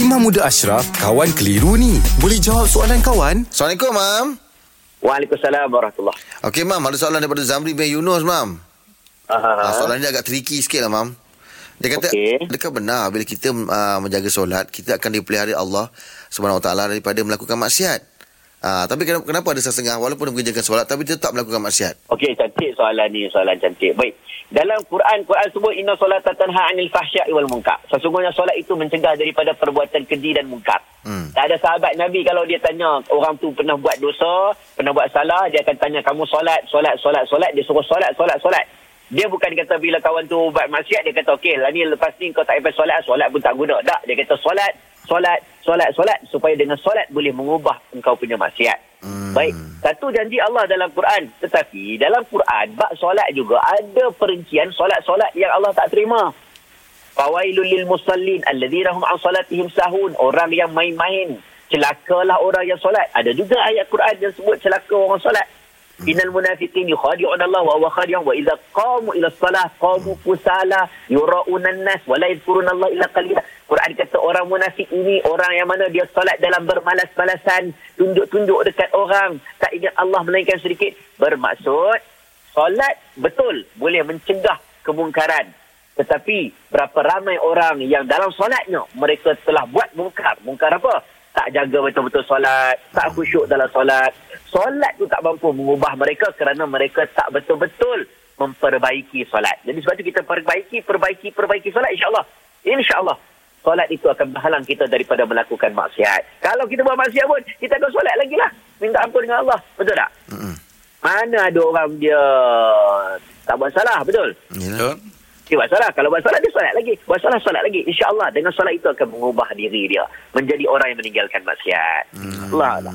Imam Muda Ashraf, kawan keliru ni. Boleh jawab soalan kawan? Assalamualaikum, Mam. Waalaikumsalam warahmatullahi Okey, Mam. Ada soalan daripada Zamri bin Yunus, Mam. Ah, Ah, soalan ni agak tricky sikit lah, Mam. Dia kata, Okey. adakah benar bila kita uh, menjaga solat, kita akan dipelihara Allah Subhanahu Wa Taala daripada melakukan maksiat? Ah, tapi kenapa, kenapa ada setengah walaupun dia mengerjakan solat tapi dia tetap melakukan maksiat? Okey, cantik soalan ni, soalan cantik. Baik. Dalam Quran, Quran sebut inna solata tanha 'anil fahsya'i wal munkar. Sesungguhnya solat itu mencegah daripada perbuatan keji dan mungkar. Hmm. Tak ada sahabat Nabi kalau dia tanya orang tu pernah buat dosa, pernah buat salah, dia akan tanya kamu solat, solat, solat, solat, dia suruh solat, solat, solat. Dia bukan kata bila kawan tu buat maksiat, dia kata okey, lah ni lepas ni kau tak payah solat, solat pun tak guna. Tak, dia kata solat, solat, solat, solat supaya dengan solat boleh mengubah engkau punya maksiat. Hmm. Baik, satu janji Allah dalam Quran. Tetapi dalam Quran, bak solat juga ada perincian solat-solat yang Allah tak terima. Fawailul lil musallin alladzina hum an salatihim sahun. Orang yang main-main. Celakalah orang yang solat. Ada juga ayat Quran yang sebut celaka orang solat. Innal munafiqin yukhadi'un Allah wa huwa khadi'un wa idza qamu ila salah qamu kusala yura'una an-nas wa la yadhkuruna Allah illa qalila. Quran kata orang munafik ini orang yang mana dia solat dalam bermalas-malasan, tunjuk-tunjuk dekat orang, tak ingat Allah melainkan sedikit. Bermaksud solat betul boleh mencegah kemungkaran. Tetapi berapa ramai orang yang dalam solatnya mereka telah buat mungkar. Mungkar apa? Tak jaga betul-betul solat, tak khusyuk dalam solat. Solat tu tak mampu mengubah mereka kerana mereka tak betul-betul memperbaiki solat. Jadi sebab itu kita perbaiki, perbaiki, perbaiki solat insya-Allah. Insya-Allah solat itu akan menghalang kita daripada melakukan maksiat. Kalau kita buat maksiat pun, kita akan solat lagi lah. Minta ampun dengan Allah. Betul tak? Mm-mm. Mana ada orang dia tak buat salah, betul? Yalah. Dia buat salah. Kalau buat salah, dia solat lagi. Buat salah, solat lagi. InsyaAllah, dengan solat itu akan mengubah diri dia. Menjadi orang yang meninggalkan maksiat. Allah Allah.